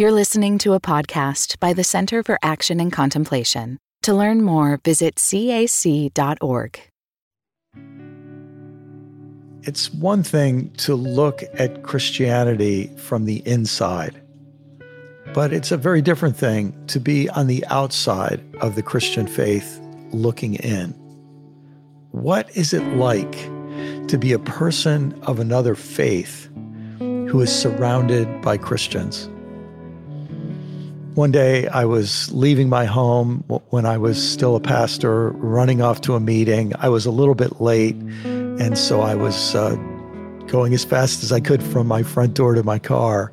You're listening to a podcast by the Center for Action and Contemplation. To learn more, visit cac.org. It's one thing to look at Christianity from the inside, but it's a very different thing to be on the outside of the Christian faith looking in. What is it like to be a person of another faith who is surrounded by Christians? One day I was leaving my home when I was still a pastor, running off to a meeting. I was a little bit late, and so I was uh, going as fast as I could from my front door to my car.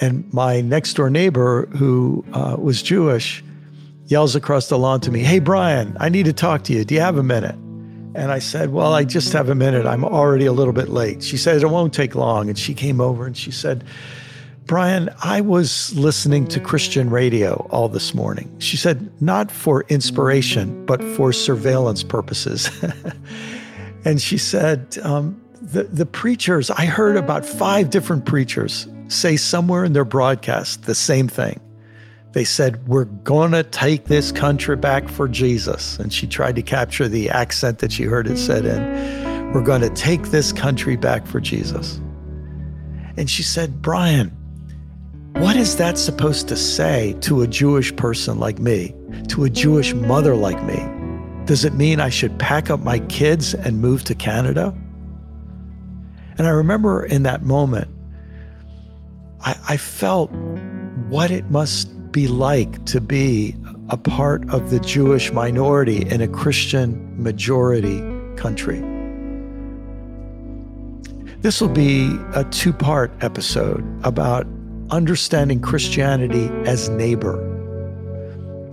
And my next door neighbor, who uh, was Jewish, yells across the lawn to me, Hey, Brian, I need to talk to you. Do you have a minute? And I said, Well, I just have a minute. I'm already a little bit late. She said, It won't take long. And she came over and she said, Brian, I was listening to Christian radio all this morning. She said, not for inspiration, but for surveillance purposes. and she said, um, the, the preachers, I heard about five different preachers say somewhere in their broadcast the same thing. They said, We're going to take this country back for Jesus. And she tried to capture the accent that she heard it said in. We're going to take this country back for Jesus. And she said, Brian, what is that supposed to say to a Jewish person like me, to a Jewish mother like me? Does it mean I should pack up my kids and move to Canada? And I remember in that moment, I, I felt what it must be like to be a part of the Jewish minority in a Christian majority country. This will be a two part episode about understanding Christianity as neighbor.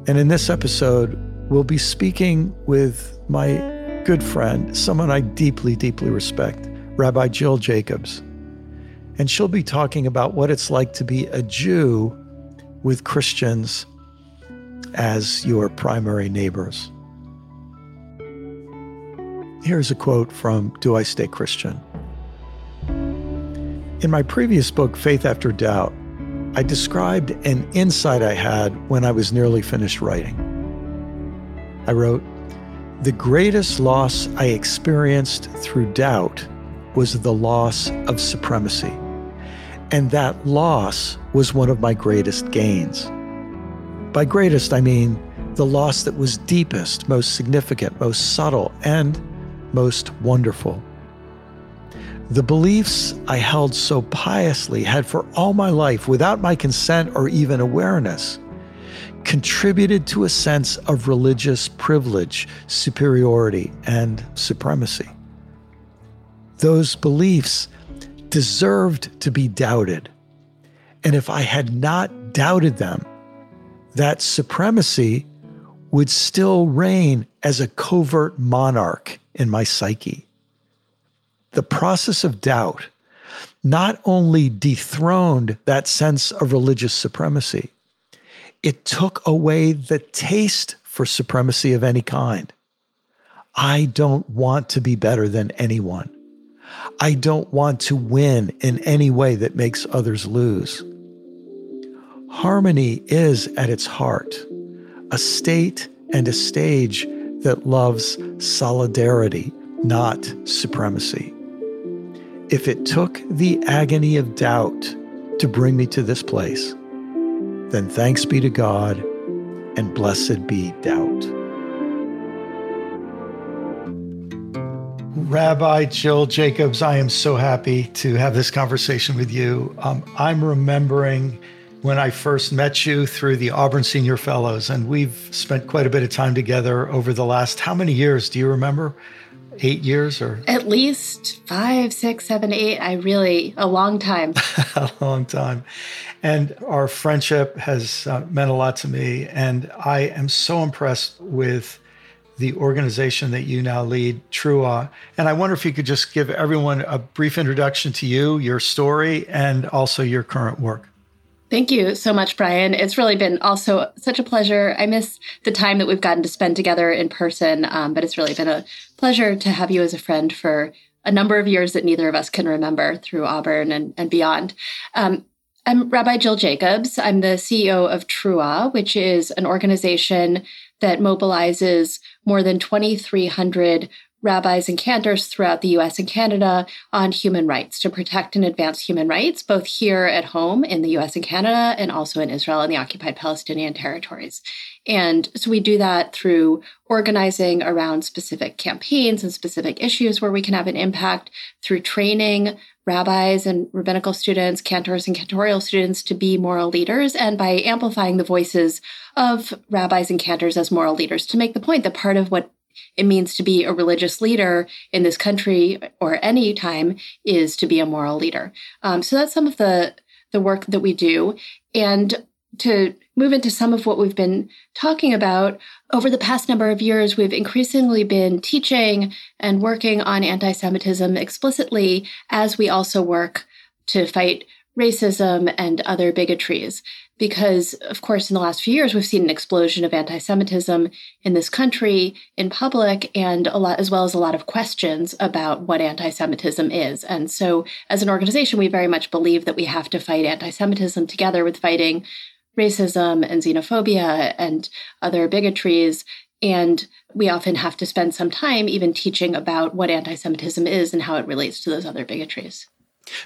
And in this episode, we'll be speaking with my good friend, someone I deeply, deeply respect, Rabbi Jill Jacobs. And she'll be talking about what it's like to be a Jew with Christians as your primary neighbors. Here's a quote from Do I Stay Christian? In my previous book, Faith After Doubt, I described an insight I had when I was nearly finished writing. I wrote, The greatest loss I experienced through doubt was the loss of supremacy. And that loss was one of my greatest gains. By greatest, I mean the loss that was deepest, most significant, most subtle, and most wonderful. The beliefs I held so piously had for all my life, without my consent or even awareness, contributed to a sense of religious privilege, superiority, and supremacy. Those beliefs deserved to be doubted. And if I had not doubted them, that supremacy would still reign as a covert monarch in my psyche the process of doubt not only dethroned that sense of religious supremacy, it took away the taste for supremacy of any kind. I don't want to be better than anyone. I don't want to win in any way that makes others lose. Harmony is at its heart a state and a stage that loves solidarity, not supremacy. If it took the agony of doubt to bring me to this place, then thanks be to God and blessed be doubt. Rabbi Jill Jacobs, I am so happy to have this conversation with you. Um, I'm remembering when I first met you through the Auburn Senior Fellows, and we've spent quite a bit of time together over the last how many years? Do you remember? Eight years or? At least five six seven eight. I really a long time. A long time. And our friendship has uh, meant a lot to me. And i am so impressed with the organization that you now lead T'ruah. And i wonder if you could just give everyone a brief introduction to you your story and also your current work. Thank you so much, Brian. It's really been also such a pleasure. I miss the time that we've gotten to spend together in person, um, but it's really been a pleasure to have you as a friend for a number of years that neither of us can remember through Auburn and, and beyond. Um, I'm Rabbi Jill Jacobs. I'm the CEO of T'ruah, which is an organization that mobilizes more than 2,300 rabbis and cantors throughout the US and Canada on human rights to protect and advance human rights, both here at home in the US and Canada and also in Israel and the occupied Palestinian territories. And so we do that through organizing around specific campaigns and specific issues where we can have an impact, through training rabbis and rabbinical students, cantors and cantorial students to be moral leaders, and by amplifying the voices of rabbis and cantors as moral leaders to make the point that part of what it means to be a religious leader in this country or any time is to be a moral leader. Um, so that's some of the the work that we do, and to move into some of what we've been talking about over the past number of years, we've increasingly been teaching and working on anti-Semitism explicitly as we also work to fight racism and other bigotries because, of course, in the last few years, we've seen an explosion of anti Semitism in this country in public, and a lot, as well as a lot of questions about what anti Semitism is. And so, as an organization, we very much believe that we have to fight anti Semitism together with fighting racism and xenophobia and other bigotries. And we often have to spend some time even teaching about what anti Semitism is and how it relates to those other bigotries.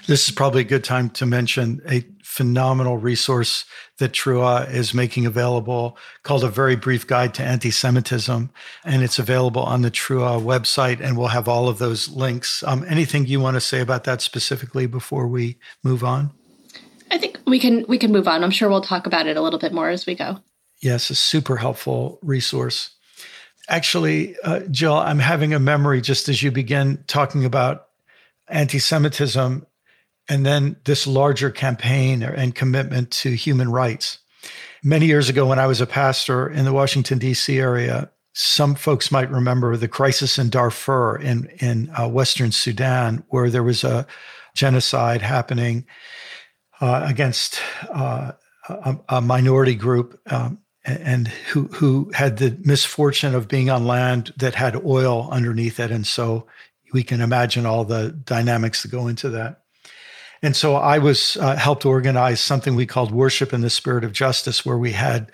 This is probably a good time to mention a phenomenal resource that T'ruah is making available called A Very Brief Guide to Anti Semitism. And it's available on the T'ruah website, and we'll have all of those links. Um, anything you want to say about that specifically before we move on? I think we can we can move on. I'm sure we'll talk about it a little bit more as we go. Yes, a super helpful resource. Actually, uh, Jill, I'm having a memory just as you begin talking about anti Semitism and then this larger campaign and commitment to human rights. Many years ago, when I was a pastor in the Washington, D.C. area, some folks might remember the crisis in Darfur in, in uh, Western Sudan, where there was a genocide happening uh, against uh, a, a, minority group um, and who, who had the misfortune of being on land that had oil underneath it. And so we can imagine all the dynamics that go into that. And so I was uh, helped organize something we called Worship in the Spirit of Justice, where we had,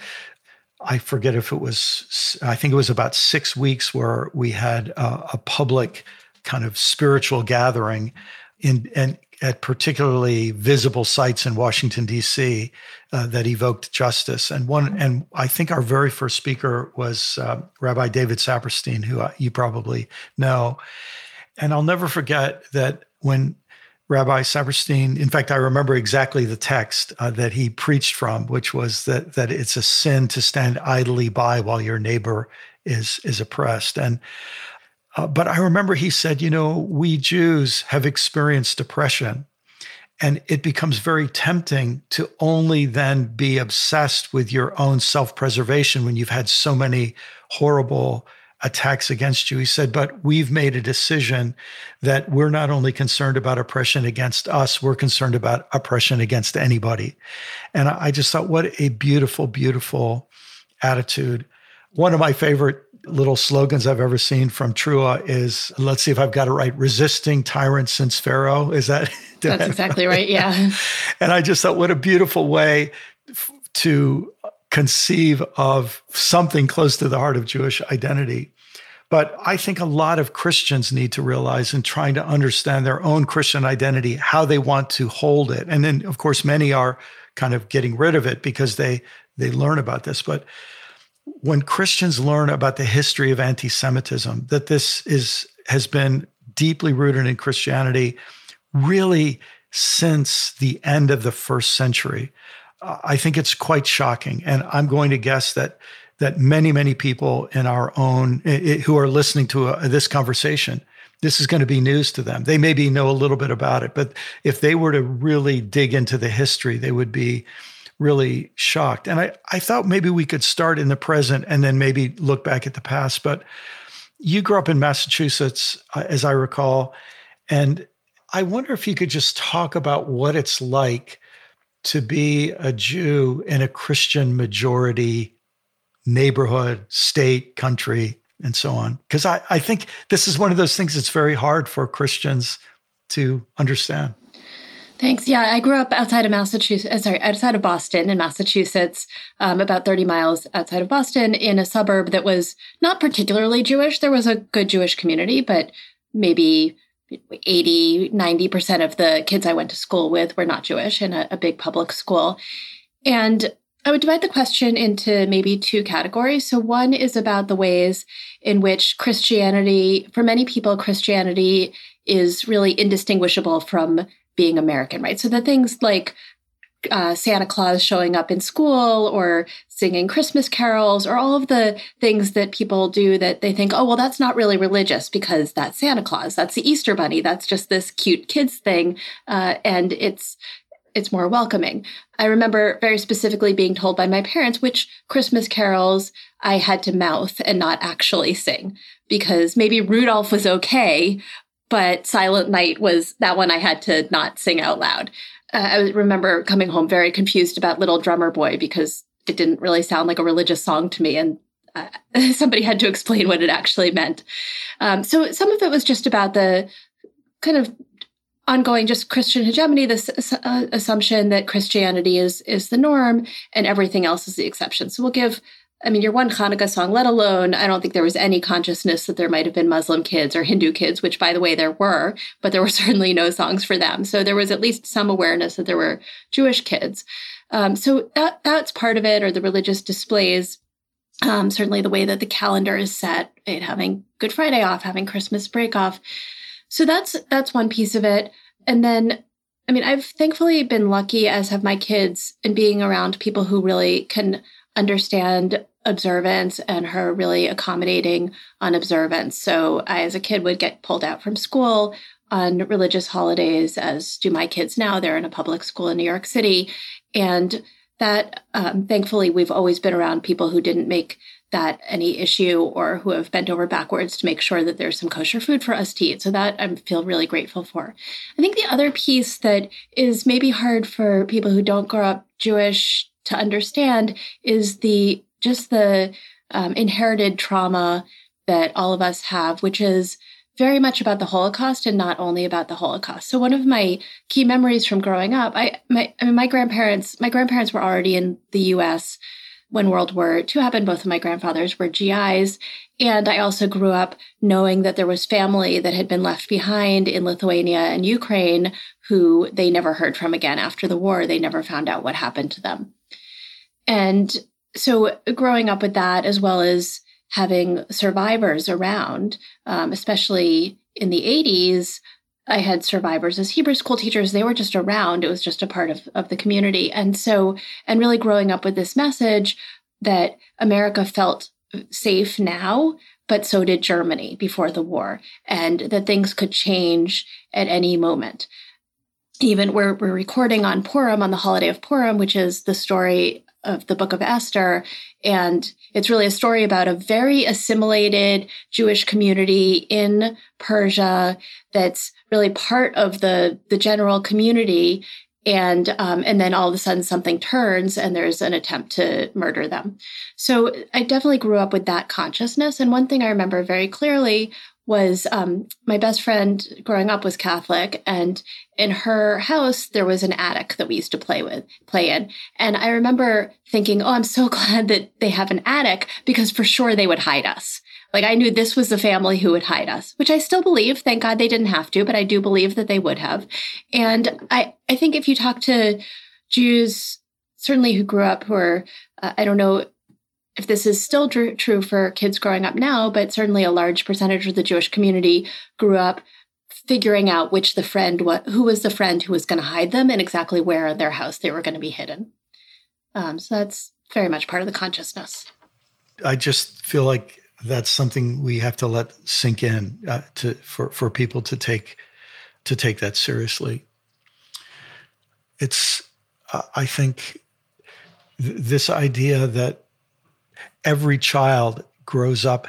I forget if it was, I think it was about six weeks where we had a, a public kind of spiritual gathering in and at particularly visible sites in Washington D.C. Uh, that evoked justice. And one, and I think our very first speaker was uh, Rabbi David Saperstein, who uh, you probably know. And I'll never forget that when Rabbi Saperstein. In fact, I remember exactly the text uh, that he preached from, which was that that it's a sin to stand idly by while your neighbor is is oppressed. And uh, but I remember he said, you know, we Jews have experienced depression, and it becomes very tempting to only then be obsessed with your own self preservation when you've had so many horrible attacks against you. He said, but we've made a decision that we're not only concerned about oppression against us, we're concerned about oppression against anybody. And I just thought, what a beautiful, beautiful attitude. One of my favorite little slogans I've ever seen from T'ruah is let's see if I've got it right resisting tyrants since Pharaoh. Is that? That's exactly right. Yeah. and I just thought, what a beautiful way to conceive of something close to the heart of Jewish identity. But I think a lot of Christians need to realize in trying to understand their own Christian identity, how they want to hold it. And then, of course, many are kind of getting rid of it because they they learn about this. But when Christians learn about the history of anti-Semitism, that this is has been deeply rooted in Christianity, really since the end of the first century. I think it's quite shocking. And I'm going to guess that that many, many people in our own it, who are listening to a, uh, this conversation, this is going to be news to them. They maybe know a little bit about it, but if they were to really dig into the history, they would be really shocked. And I, I thought maybe we could start in the present and then maybe look back at the past. But you grew up in Massachusetts, uh, as I recall. And I wonder if you could just talk about what it's like to be a Jew in a Christian majority neighborhood, state, country, and so on. Because I, I think this is one of those things that's very hard for Christians to understand. Thanks. Yeah, I grew up outside of Massachusetts. Uh, sorry, outside of Boston in Massachusetts, um, about 30 miles outside of Boston, in a suburb that was not particularly Jewish. There was a good Jewish community, but maybe 80, 90% of the kids I went to school with were not Jewish in a, a big public school. And I would divide the question into maybe two categories. So, one is about the ways in which Christianity, for many people, Christianity is really indistinguishable from being American, right? So the things like uh, Santa Claus showing up in school or singing Christmas carols or all of the things that people do that they think, oh, well, that's not really religious because that's Santa Claus. That's the Easter Bunny. That's just this cute kids thing. Uh, and it's, it's more welcoming. I remember very specifically being told by my parents which Christmas carols I had to mouth and not actually sing because maybe Rudolph was okay, but Silent Night was that one I had to not sing out loud. Uh, I remember coming home very confused about Little Drummer Boy because it didn't really sound like a religious song to me, and uh, somebody had to explain what it actually meant. Um, so some of it was just about the kind of ongoing just Christian hegemony, this uh, assumption that Christianity is is the norm and everything else is the exception. So we'll give I mean, your one Hanukkah song, let alone, I don't think there was any consciousness that there might have been Muslim kids or Hindu kids, which, by the way, there were, but there were certainly no songs for them. So there was at least some awareness that there were Jewish kids. Um, so that, that's part of it, or the religious displays. Um, certainly the way that the calendar is set, right, having Good Friday off, having Christmas break off. So that's that's one piece of it. And then I mean, I've thankfully been lucky, as have my kids, in being around people who really can understand observance and her really accommodating on observance. So I, as a kid, would get pulled out from school on religious holidays, as do my kids now. They're in a public school in New York City. And that, um, thankfully, we've always been around people who didn't make that any issue or who have bent over backwards to make sure that there's some kosher food for us to eat. So that I feel really grateful for. I think the other piece that is maybe hard for people who don't grow up Jewish to understand is the just the um, inherited trauma that all of us have, which is very much about the Holocaust and not only about the Holocaust. So one of my key memories from growing up, I my I mean, my grandparents my grandparents were already in the U.S. when World War II happened. Both of my grandfathers were GIs, and I also grew up knowing that there was family that had been left behind in Lithuania and Ukraine who they never heard from again after the war. They never found out what happened to them. And so growing up with that, as well as having survivors around, um, especially in the 80s, I had survivors as Hebrew school teachers. They were just around. It was just a part of, of the community. And so, and really growing up with this message that America felt safe now, but so did Germany before the war, and that things could change at any moment. Even we're, we're recording on Purim, on the holiday of Purim, which is the story of the book of Esther. And it's really a story about a very assimilated Jewish community in Persia that's really part of the, the general community. And um, and then all of a sudden something turns and there's an attempt to murder them. So I definitely grew up with that consciousness. And one thing I remember very clearly was um, my best friend growing up was Catholic, and in her house there was an attic that we used to play with, play in. And I remember thinking, "Oh, I'm so glad that they have an attic because for sure they would hide us." Like I knew this was the family who would hide us, which I still believe. Thank God they didn't have to, but I do believe that they would have. And I, I think if you talk to Jews, certainly who grew up who are, uh, I don't know if this is still tr- true for kids growing up now, but certainly a large percentage of the Jewish community grew up figuring out which the friend what who was the friend who was going to hide them and exactly where in their house they were going to be hidden. Um, so that's very much part of the consciousness. I just feel like that's something we have to let sink in uh, to for for people to take to take that seriously. It's uh, I think th- this idea that every child grows up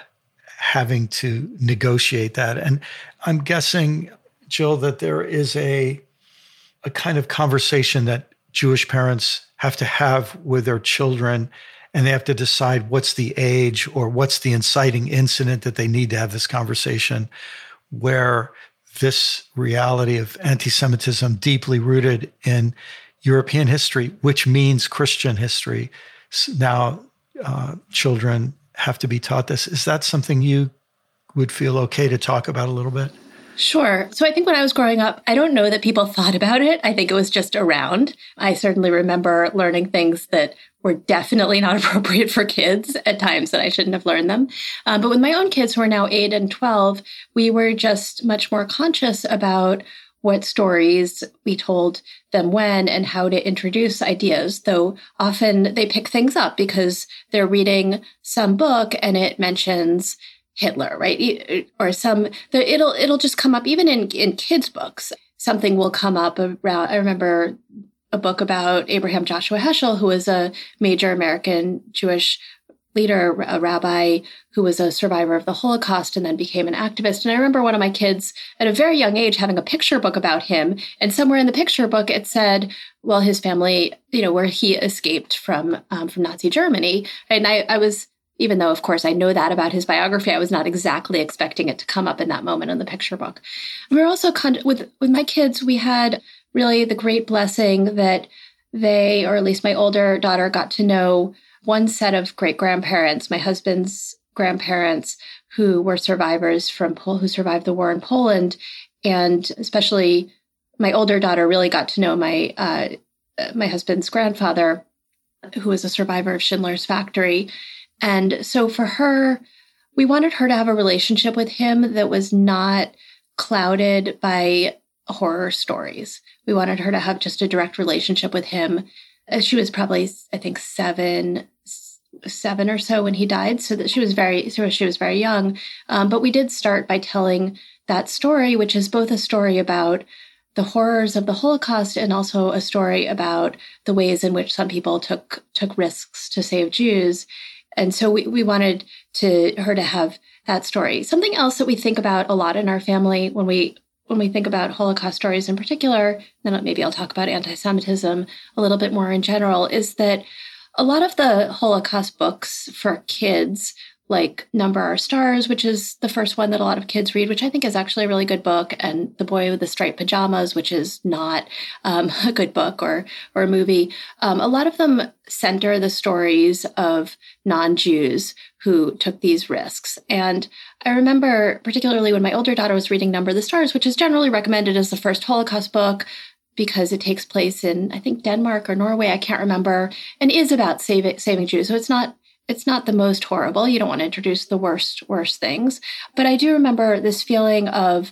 having to negotiate that. And I'm guessing, Jill, that there is a a kind of conversation that Jewish parents have to have with their children, and they have to decide what's the age or what's the inciting incident that they need to have this conversation, where this reality of anti Semitism deeply rooted in European history, which means Christian history. Now, uh, children have to be taught this. Is that something you would feel okay to talk about a little bit? Sure. So I think when I was growing up, I don't know that people thought about it. I think it was just around. I certainly remember learning things that were definitely not appropriate for kids at times that I shouldn't have learned them. Um, but with my own kids who are now eight and 12, we were just much more conscious about what stories we told them when and how to introduce ideas, though often they pick things up because they're reading some book and it mentions Hitler, right? Or some it'll it'll just come up even in in kids books. Something will come up around. I remember a book about Abraham Joshua Heschel, who was a major American Jewish leader, a rabbi who was a survivor of the Holocaust and then became an activist. And I remember one of my kids at a very young age having a picture book about him. And somewhere in the picture book, it said, well, his family, you know, where he escaped from um, from Nazi Germany. And I, I was even though of course i know that about his biography i was not exactly expecting it to come up in that moment in the picture book we were also con- with with my kids we had really the great blessing that they or at least my older daughter got to know one set of great grandparents my husband's grandparents who were survivors from Pol- who survived the war in poland and especially my older daughter really got to know my uh, my husband's grandfather who was a survivor of schindler's factory and so for her, we wanted her to have a relationship with him that was not clouded by horror stories. We wanted her to have just a direct relationship with him. Uh, she was probably, I think, seven, seven or so when he died. So that she was very, so she was very young. Um, but we did start by telling that story, which is both a story about the horrors of the Holocaust and also a story about the ways in which some people took took risks to save Jews and so we, we wanted to her to have that story. Something else that we think about a lot in our family when we when we think about Holocaust stories in particular, then maybe I'll talk about anti-Semitism a little bit more in general, is that a lot of the Holocaust books for kids like Number Our Stars, which is the first one that a lot of kids read, which I think is actually a really good book, and The Boy with the Striped Pajamas, which is not um, a good book or or a movie. Um, a lot of them center the stories of non-Jews who took these risks. And I remember particularly when my older daughter was reading Number the Stars, which is generally recommended as the first Holocaust book because it takes place in I think Denmark or Norway, I can't remember, and is about saving saving Jews. So it's not it's not the most horrible. You don't want to introduce the worst, worst things. But I do remember this feeling of,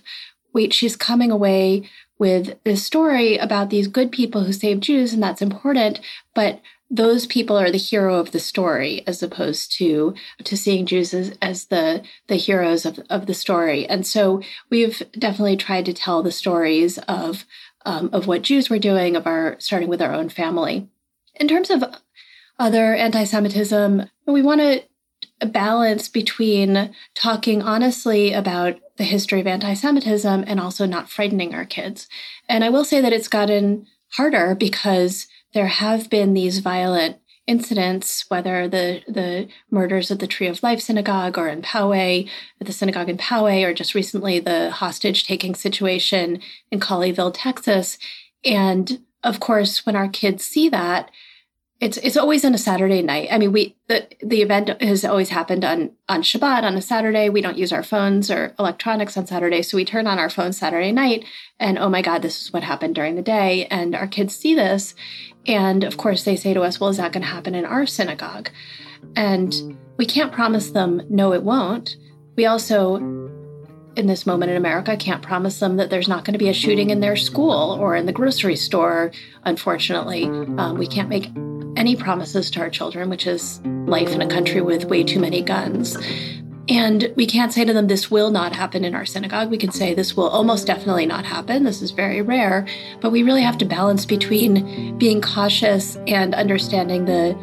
wait, she's coming away with this story about these good people who saved Jews, and that's important. But those people are the hero of the story as opposed to to seeing Jews as, as the the heroes of, of the story. And so we've definitely tried to tell the stories of um, of what Jews were doing, of our starting with our own family. In terms of other anti Semitism. We want to balance between talking honestly about the history of anti Semitism and also not frightening our kids. And I will say that it's gotten harder because there have been these violent incidents, whether the the murders at the Tree of Life synagogue or in Poway, at the synagogue in Poway, or just recently the hostage taking situation in Colleyville, Texas. And of course, when our kids see that, it's it's always on a Saturday night. I mean, we the the event has always happened on on Shabbat on a Saturday. We don't use our phones or electronics on Saturday, so we turn on our phones Saturday night, and oh my God, this is what happened during the day. And our kids see this, and of course they say to us, "Well, is that going to happen in our synagogue?" And we can't promise them, no, it won't. We also in this moment in America can't promise them that there's not going to be a shooting in their school or in the grocery store. Unfortunately, um, we can't make any promises to our children, which is life in a country with way too many guns. And we can't say to them, this will not happen in our synagogue. We can say, this will almost definitely not happen. This is very rare. But we really have to balance between being cautious and understanding the,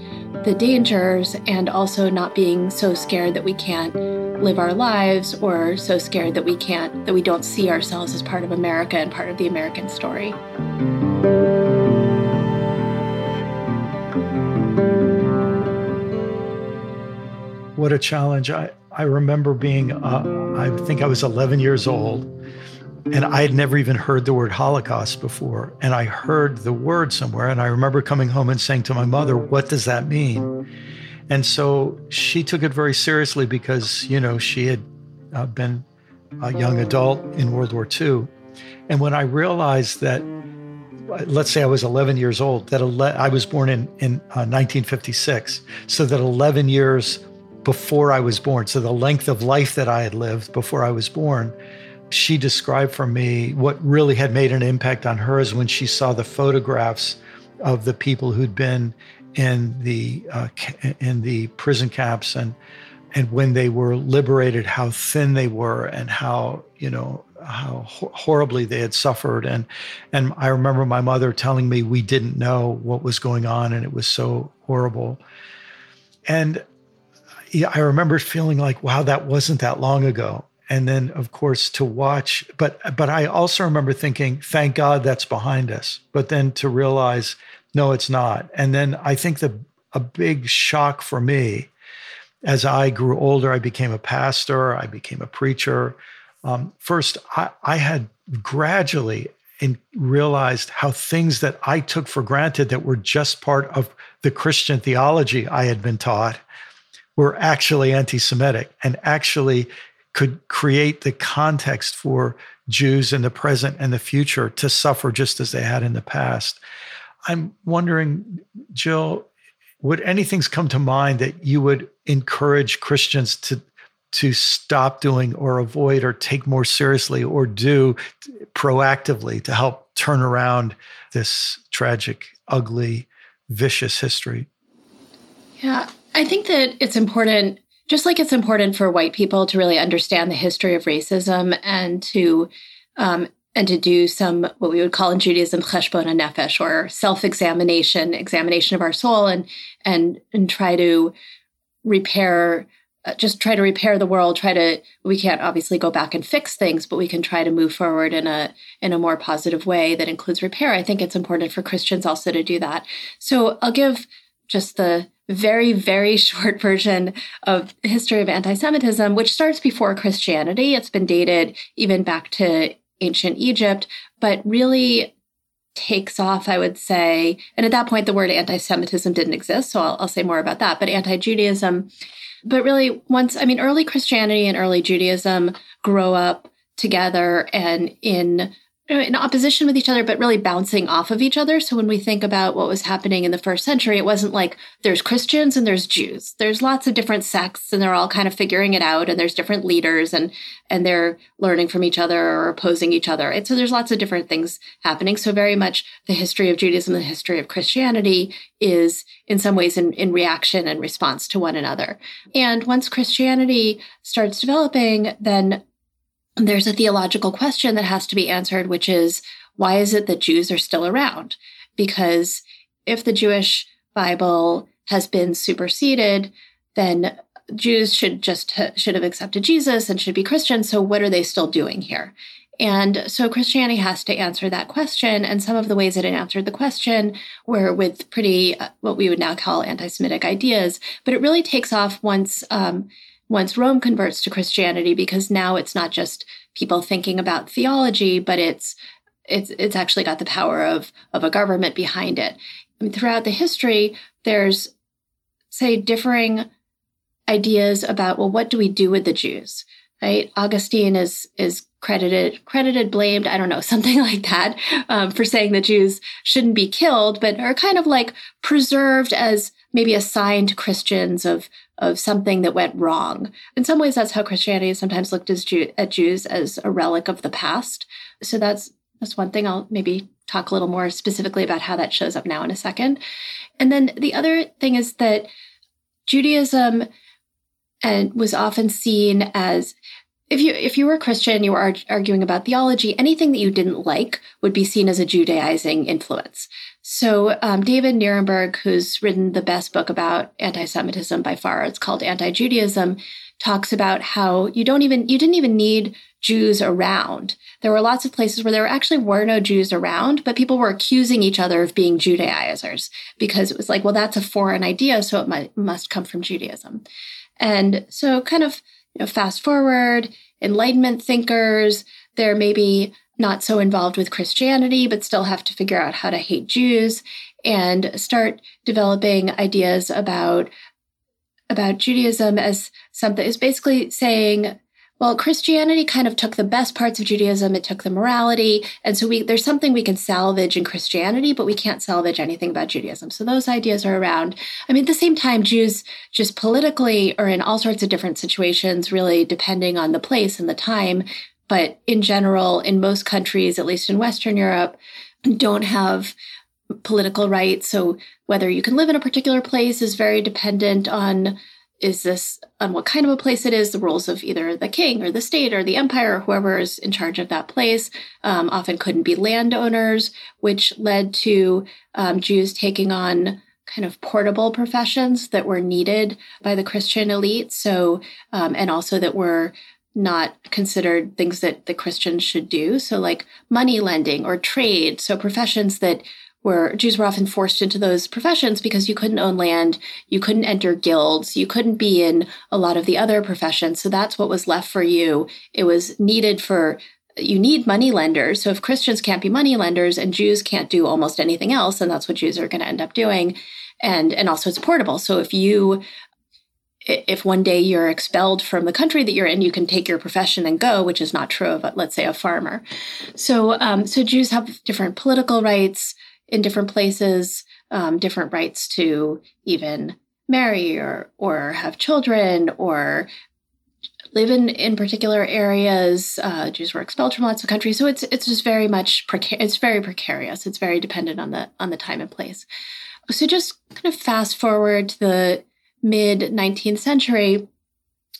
the dangers and also not being so scared that we can't live our lives or so scared that we can't, that we don't see ourselves as part of America and part of the American story. what a challenge. I, I remember being, uh, I think I was 11 years old, And I had never even heard the word Holocaust before. And I heard the word somewhere. And I remember coming home and saying to my mother, What does that mean? And so she took it very seriously because, you know, she had uh, been a young adult in World War II. And when I realized that, let's say I was 11 years old, that ele- I was born in, in uh, 1956, so that 11 years before I was born, so the length of life that I had lived before I was born, she described for me what really had made an impact on her is when she saw the photographs of the people who'd been in the uh, in the prison camps and and when they were liberated, how thin they were and how you know how horribly they had suffered. And and I remember my mother telling me we didn't know what was going on and it was so horrible. And I remember feeling like wow that wasn't that long ago. And then of course to watch but but i also remember thinking thank god that's behind us. But then to realize no it's not and then i think the a big shock for me as i grew older i became a pastor i became a preacher um, first I, I had gradually and realized how things that i took for granted that were just part of the christian theology i had been taught were actually anti-semitic and actually could create the context for Jews in the present and the future to suffer just as they had in the past. I'm wondering, Jill, would anything's come to mind that you would encourage Christians to to stop doing or avoid or take more seriously or do proactively to help turn around this tragic, ugly, vicious history? Yeah, I think that it's important just like it's important for white people to really understand the history of racism and to um, and to do some what we would call in Judaism cheshbon nefesh or self-examination, examination of our soul, and and and try to repair, uh, just try to repair the world. Try to we can't obviously go back and fix things, but we can try to move forward in a in a more positive way that includes repair. I think it's important for Christians also to do that. So I'll give just the very, very short version of history of anti-Semitism, which starts before Christianity. It's been dated even back to ancient Egypt, but really takes off, I would say. And at that point, the word anti-Semitism didn't exist, so I'll, I'll say more about that. But anti-Judaism, but really, once I mean, early Christianity and early Judaism grow up together and in in opposition with each other, but really bouncing off of each other. So when we think about what was happening in the first century, it wasn't like there's Christians and there's Jews. There's lots of different sects and they're all kind of figuring it out and there's different leaders and and they're learning from each other or opposing each other. Right? So there's lots of different things happening. So very much the history of Judaism, the history of Christianity is in some ways in, in reaction and response to one another. And once Christianity starts developing, then there's a theological question that has to be answered, which is why is it that Jews are still around? Because if the Jewish Bible has been superseded, then Jews should just ha- should have accepted Jesus and should be Christians. So what are they still doing here? And so Christianity has to answer that question. And some of the ways that it answered the question were with pretty, uh, what we would now call anti Semitic ideas. But it really takes off once um, once Rome converts to Christianity, because now it's not just people thinking about theology, but it's it's it's actually got the power of of a government behind it. Mean, throughout the history, there's say differing ideas about well, what do we do with the Jews? Right? Augustine is is credited credited blamed I don't know something like that um, for saying the Jews shouldn't be killed, but are kind of like preserved as maybe assigned Christians of of something that went wrong. In some ways, that's how Christianity is sometimes looked as Jew, at Jews as a relic of the past. So that's that's one thing. I'll maybe talk a little more specifically about how that shows up now in a second. And then the other thing is that Judaism and was often seen as if you if you were a Christian, you were arguing about theology. Anything that you didn't like would be seen as a Judaizing influence. So um, David Nirenberg, who's written the best book about anti-Semitism by far, it's called Anti-Judaism, talks about how you don't even you didn't even need Jews around. There were lots of places where there actually were no Jews around, but people were accusing each other of being Judaizers because it was like, well, that's a foreign idea, so it might, must come from Judaism. And so, kind of you know, fast forward, Enlightenment thinkers, there may maybe not so involved with Christianity, but still have to figure out how to hate Jews and start developing ideas about about Judaism as something is basically saying well, Christianity kind of took the best parts of Judaism. It took the morality. And so we, there's something we can salvage in Christianity, but we can't salvage anything about Judaism. So those ideas are around. I mean, at the same time, Jews just politically are in all sorts of different situations, really depending on the place and the time. But in general, in most countries, at least in Western Europe, don't have political rights. So whether you can live in a particular place is very dependent on is this on what kind of a place it is, the rules of either the king or the state or the empire or whoever is in charge of that place. Um, often couldn't be landowners, which led to um, Jews taking on kind of portable professions that were needed by the Christian elite. So, um, and also that were not considered things that the Christians should do. So, like money lending or trade. So, professions that where Jews were often forced into those professions because you couldn't own land, you couldn't enter guilds, you couldn't be in a lot of the other professions. So that's what was left for you. It was needed for you need money lenders. So if Christians can't be money lenders and Jews can't do almost anything else, and that's what Jews are going to end up doing. And and also it's portable. So if you if one day you're expelled from the country that you're in, you can take your profession and go, which is not true of, let's say, a farmer. So, um, so Jews have different political rights, in different places, um, different rights to even marry or or have children or live in in particular areas. Uh, Jews were expelled from lots of countries, so it's it's just very much it's very precarious. It's very dependent on the on the time and place. So just kind of fast forward to the mid 19th century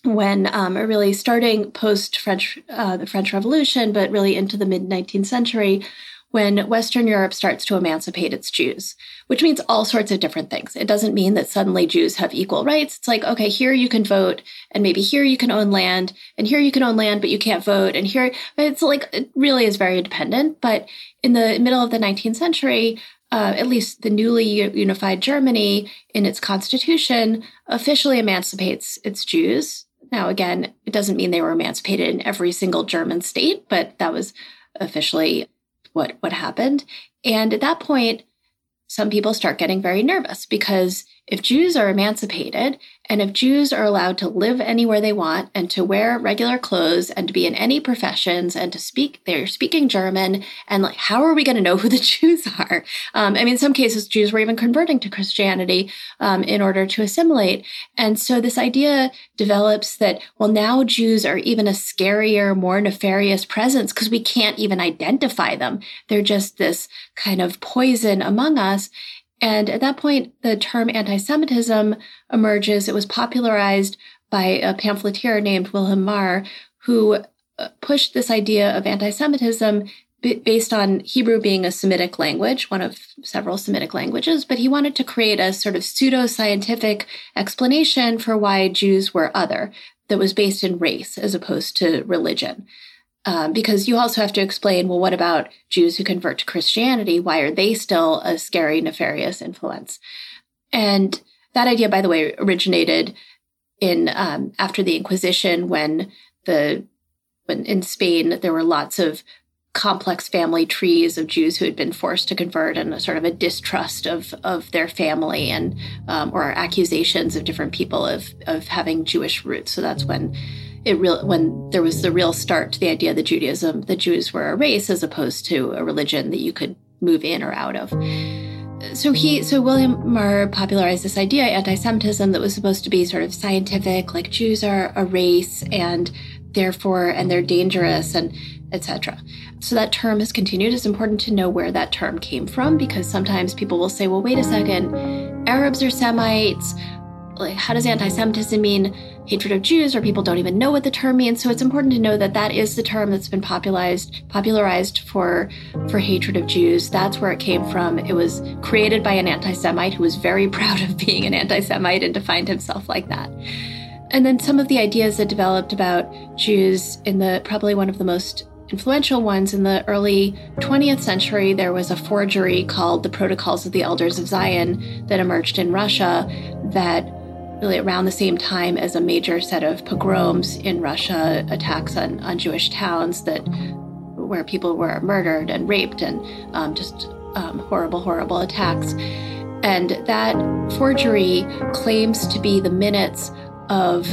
when um, really starting post French uh, the French Revolution, but really into the mid 19th century, when Western Europe starts to emancipate its Jews, which means all sorts of different things. It doesn't mean that suddenly Jews have equal rights. It's like, okay, here you can vote, and maybe here you can own land, and here you can own land, but you can't vote, and here, it's like, it really is very independent. But in the middle of the 19th century, uh, at least the newly unified Germany in its constitution officially emancipates its Jews. Now, again, it doesn't mean they were emancipated in every single German state, but that was officially what what happened. And at that point, some people start getting very nervous because if Jews are emancipated and if Jews are allowed to live anywhere they want and to wear regular clothes and to be in any professions and to speak, they're speaking German. And like, how are we going to know who the Jews are? Um, I mean, in some cases, Jews were even converting to Christianity um, in order to assimilate. And so this idea develops that, well, now Jews are even a scarier, more nefarious presence because we can't even identify them. They're just this kind of poison among us. And at that point, the term anti Semitism emerges. It was popularized by a pamphleteer named Wilhelm Marr, who uh, pushed this idea of anti Semitism based on Hebrew being a Semitic language, one of several Semitic languages, but he wanted to create a sort of pseudo scientific explanation for why Jews were other that was based in race as opposed to religion um, because you also have to explain well, what about Jews who convert to Christianity? Why are they still a scary, nefarious influence? And that idea, by the way, originated in um, after the Inquisition, when the when in Spain there were lots of complex family trees of Jews who had been forced to convert, and a sort of a distrust of of their family, and um, or accusations of different people of of having Jewish roots. So that's when it real when there was the real start to the idea that Judaism, the Jews were a race as opposed to a religion that you could move in or out of. So he, so William Marr popularized this idea, anti-Semitism, that was supposed to be sort of scientific, like Jews are a race and therefore, and they're dangerous and etc. So that term has continued. It's important to know where that term came from because sometimes people will say, well, wait a second, Arabs are Semites like how does anti-Semitism mean hatred of Jews, or people don't even know what the term means. So it's important to know that that is the term that's been popularized popularized for for hatred of Jews. That's where it came from. It was created by an anti-Semite who was very proud of being an anti-Semite and defined himself like that. And then some of the ideas that developed about Jews in the probably one of the most influential ones in the early 20th century there was a forgery called the protocols of the elders of zion that emerged in russia that really around the same time as a major set of pogroms in Russia, attacks on, on Jewish towns that where people were murdered and raped and um, just um, horrible, horrible attacks. And that forgery claims to be the minutes of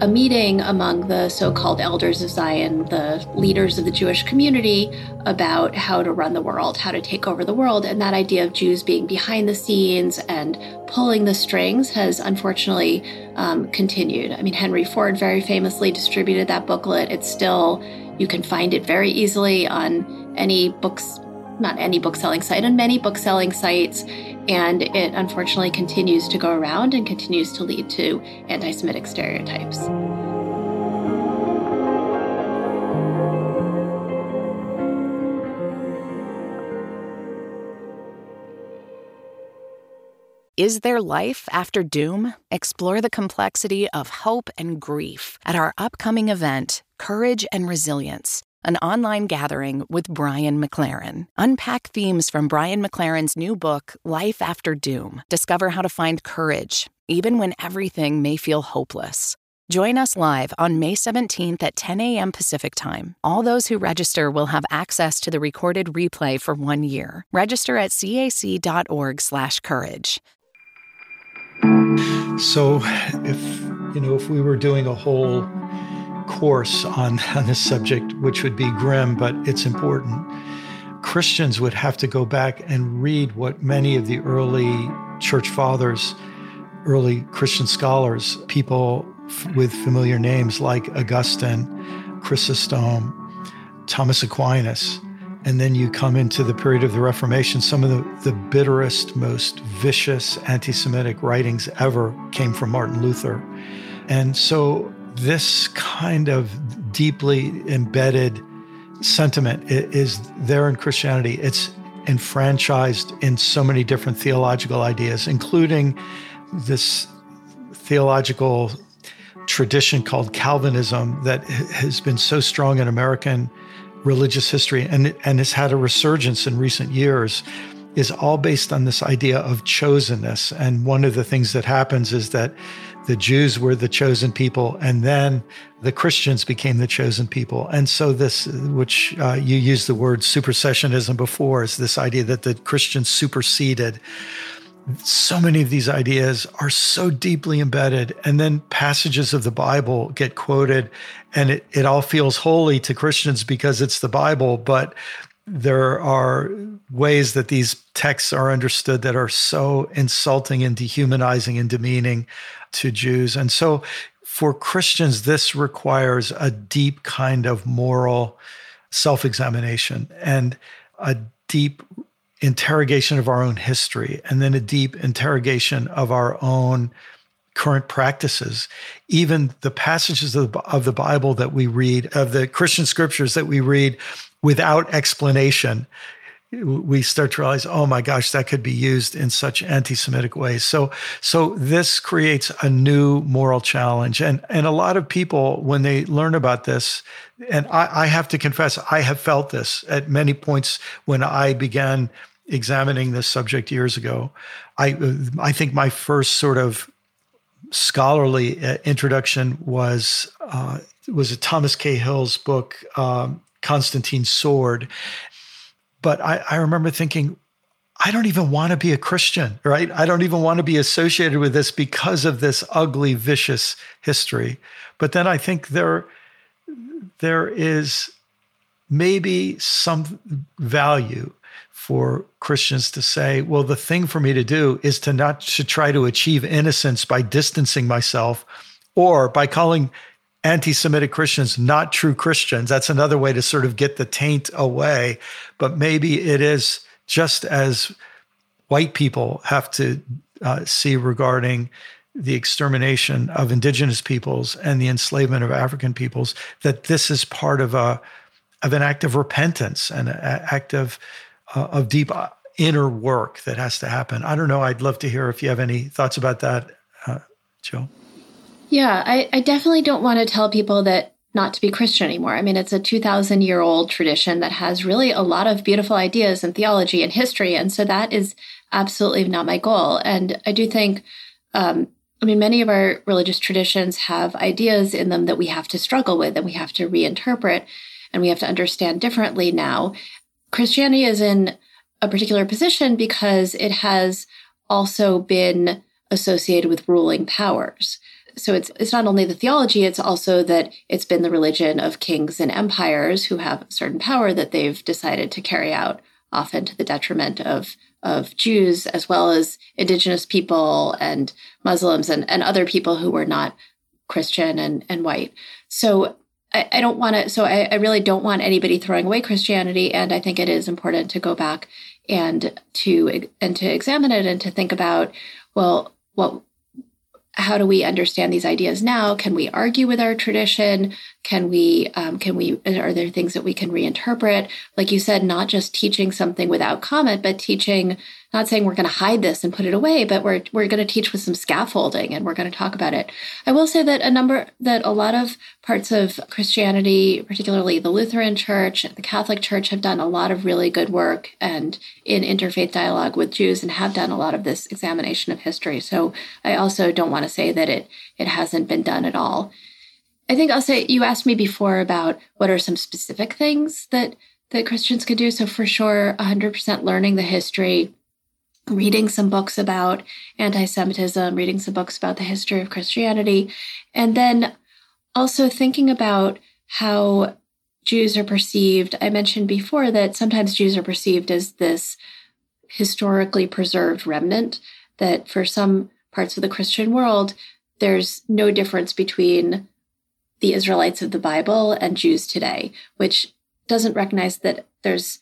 a meeting among the so called elders of Zion, the leaders of the Jewish community, about how to run the world, how to take over the world. And that idea of Jews being behind the scenes and pulling the strings has unfortunately um, continued. I mean, Henry Ford very famously distributed that booklet. It's still, you can find it very easily on any books not any book selling site, on many book selling sites. And it unfortunately continues to go around and continues to lead to anti Semitic stereotypes. Is there life after doom? Explore the complexity of hope and grief at our upcoming event, Courage and Resilience an online gathering with Brian McLaren. Unpack themes from Brian McLaren's new book, Life After Doom. Discover how to find courage, even when everything may feel hopeless. Join us live on May 17th at 10 a.m. Pacific Time. All those who register will have access to the recorded replay for one year. Register at cac.org/courage. So, if you know, if we were doing a whole course on, on this subject, which would be grim, but it's important. Christians would have to go back and read what many of the early church fathers, early Christian scholars, people f- with familiar names like Augustine, Chrysostom, Thomas Aquinas, and then you come into the period of the Reformation, some of the, the bitterest, most vicious anti Semitic writings ever came from Martin Luther. And so this kind of deeply embedded sentiment is there in Christianity. It's enfranchised in so many different theological ideas, including this theological tradition called Calvinism that has been so strong in American religious history and, and has had a resurgence in recent years is all based on this idea of chosenness. And one of the things that happens is that the Jews were the chosen people, and then the Christians became the chosen people. And so, this, which uh, you used the word supersessionism before, is this idea that the Christians superseded. So many of these ideas are so deeply embedded, and then passages of the Bible get quoted, and it, it all feels holy to Christians because it's the Bible. But there are ways that these texts are understood that are so insulting and dehumanizing and demeaning to Jews. And so for Christians, this requires a deep kind of moral self examination and a deep interrogation of our own history, and then a deep interrogation of our own current practices. Even the passages of the, of the Bible that we read, of the Christian scriptures that we read without explanation, we start to realize, oh my gosh, that could be used in such anti-Semitic ways. So, so this creates a new moral challenge, and and a lot of people when they learn about this, and I, I have to confess, I have felt this at many points when I began examining this subject years ago. I I think my first sort of scholarly uh, introduction was uh, was a Thomas Cahill's book. Um, Constantine's sword, but I, I remember thinking, I don't even want to be a Christian, right? I don't even want to be associated with this because of this ugly, vicious history. But then I think there, there is maybe some value for Christians to say, well, the thing for me to do is to not to try to achieve innocence by distancing myself or by calling anti Semitic Christians, not true Christians. That's another way to sort of get the taint away. But maybe it is just as white people have to uh, see regarding the extermination of indigenous peoples and the enslavement of African peoples, that this is part of a of an act of repentance and an act of uh, of deep uh, inner work that has to happen. I don't know. I'd love to hear if you have any thoughts about that, uh, Joe. Yeah, I, I definitely don't want to tell people that not to be Christian anymore. I mean, it's a 2,000 year old tradition that has really a lot of beautiful ideas and theology and history. And so that is absolutely not my goal. And I do think, um, I mean, many of our religious traditions have ideas in them that we have to struggle with and we have to reinterpret. and we have to understand differently now. Christianity is in a particular position because it has also been associated with ruling powers. So it's it's not only the theology, it's also that it's been the religion of kings and empires who have certain power that they've decided to carry out, often to the detriment of of Jews as well as indigenous people and Muslims and, and other people who were not Christian and, and white. So I, I don't want to, so I, I really don't want anybody throwing away Christianity. And I think it is important to go back and to, and to examine it and to think about, well, what, how do we understand these ideas now? Can we argue with our tradition? Can we, um, can we, are there things that we can reinterpret? Like you said, not just teaching something without comment, but teaching not saying we're going to hide this and put it away, but we're we're going to teach with some scaffolding and we're going to talk about it. I will say that a number that a lot of parts of Christianity, particularly the Lutheran Church, the Catholic Church have done a lot of really good work and in interfaith dialogue with Jews and have done a lot of this examination of history. So I also don't want to say that it it hasn't been done at all. I think I'll say you asked me before about what are some specific things that that Christians could do. So for sure, 100% learning the history reading some books about anti Semitism, reading some books about the history of Christianity, and then also thinking about how Jews are perceived. I mentioned before that sometimes Jews are perceived as this historically preserved remnant, that for some parts of the Christian world, there's no difference between the Israelites of the Bible and Jews today, which doesn't recognize that there's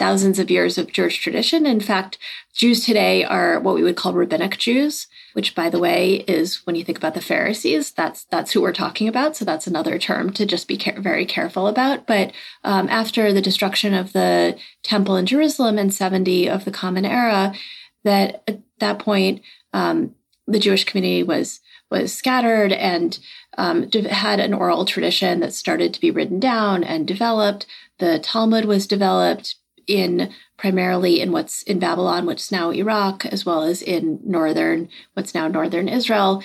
thousands of years of Jewish tradition. In fact, Jews today are what we would call rabbinic Jews, which by the way is when you think about the Pharisees, that's that's who we're talking about. So that's another term to just be care- very careful about. But um, after the destruction of the temple in Jerusalem in 70 of the Common Era, that at that point um, the Jewish community was was scattered and um, had an oral tradition that started to be written down and developed. The Talmud was developed in primarily in what's in Babylon, what's now Iraq, as well as in northern, what's now northern Israel.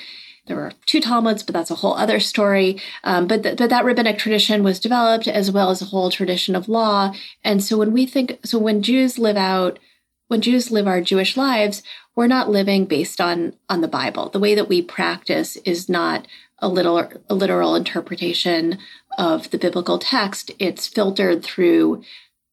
There were two Talmuds, but that's a whole other story. Um, but, th- but that rabbinic tradition was developed as well as a whole tradition of law. And so when we think, so when Jews live out, when Jews live our Jewish lives, we're not living based on on the Bible. The way that we practice is not a little a literal interpretation of the biblical text. It's filtered through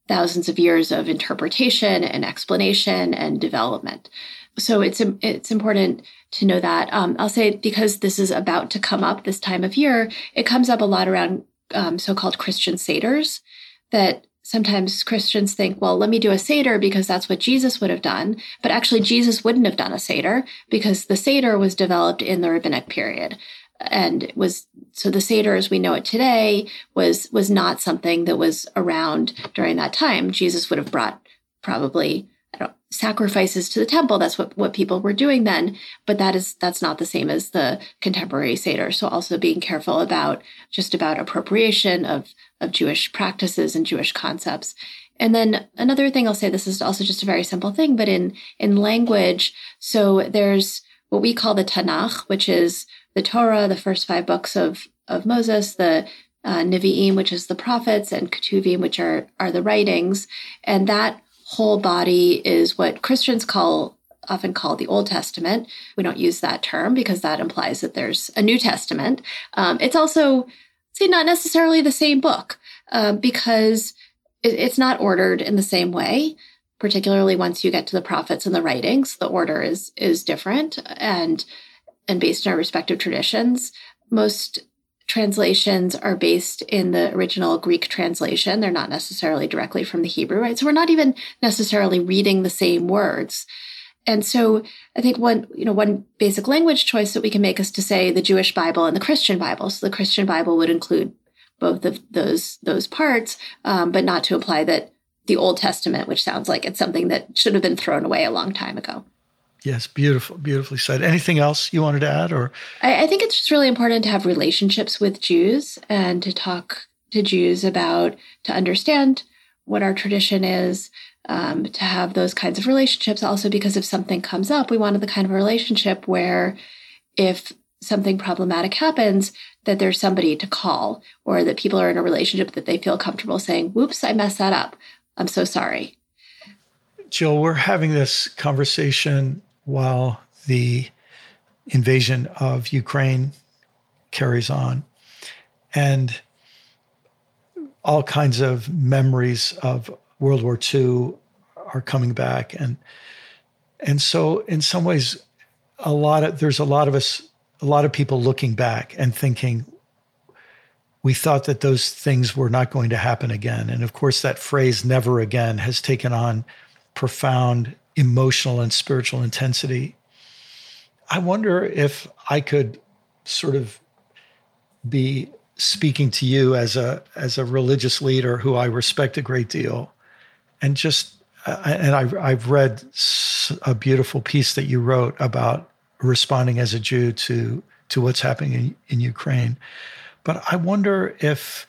thousands of years of interpretation and explanation and development. So it's it's important to know that. Um, I'll say because this is about to come up this time of year, it comes up a lot around um, so-called Christian seders. That sometimes Christians think, well, let me do a seder because that's what Jesus would have done. But actually, Jesus wouldn't have done a seder because the seder was developed in the rabbinic period and it was so the seder as we know it today was was not something that was around during that time. Jesus would have brought probably sacrifices to the temple. That's what what people were doing then. But that is that's not the same as the contemporary seder. So also being careful about just about appropriation of of jewish practices and jewish concepts. And then another thing i'll say this is also just a very simple thing but in in language so there's what we call the tanakh which is the Torah, the first five books of, of Moses, the uh, Nevi'im, which is the prophets, and Ketuvim, which are, are the writings. And that whole body is what Christians call often call the Old Testament. We don't use that term because that implies that there's a New Testament. Um, it's also, say, not necessarily the same book uh, because it, it's not ordered in the same way. Particularly once you get to the prophets and the writings, the order is is different, and and based on our respective traditions. Most translations are based in the original Greek translation. They're not necessarily directly from the Hebrew, right? So we're not even necessarily reading the same words. And so I think one, you know, one basic language choice that we can make is to say the Jewish Bible and the Christian Bible. So the Christian Bible would include both of those those parts, um, but not to imply that the Old Testament, which sounds like it's something that should have been thrown away a long time ago. Yes, beautiful, beautifully said. Anything else you wanted to add, or I, I, think it's just really important to have relationships with Jews and to talk to Jews about to understand what our tradition is, um, to have those kinds of relationships. Also, because if something comes up, we wanted the kind of relationship where if something problematic happens, that there's somebody to call or that people are in a relationship that they feel comfortable saying, whoops, I messed that up. I'm so sorry. Jill, we're having this conversation while the invasion of Ukraine carries on. And all kinds of memories of World War II are coming back. And and so in some ways, a lot of there's a lot of us, a lot of people looking back and thinking, we thought that those things were not going to happen again. And of course, that phrase never again has taken on profound emotional and spiritual intensity. I wonder if I could sort of be speaking to you as a as a religious leader who I respect a great deal, and just uh, and I've I've read a beautiful piece that you wrote about responding as a Jew to to what's happening in, in Ukraine, but I wonder if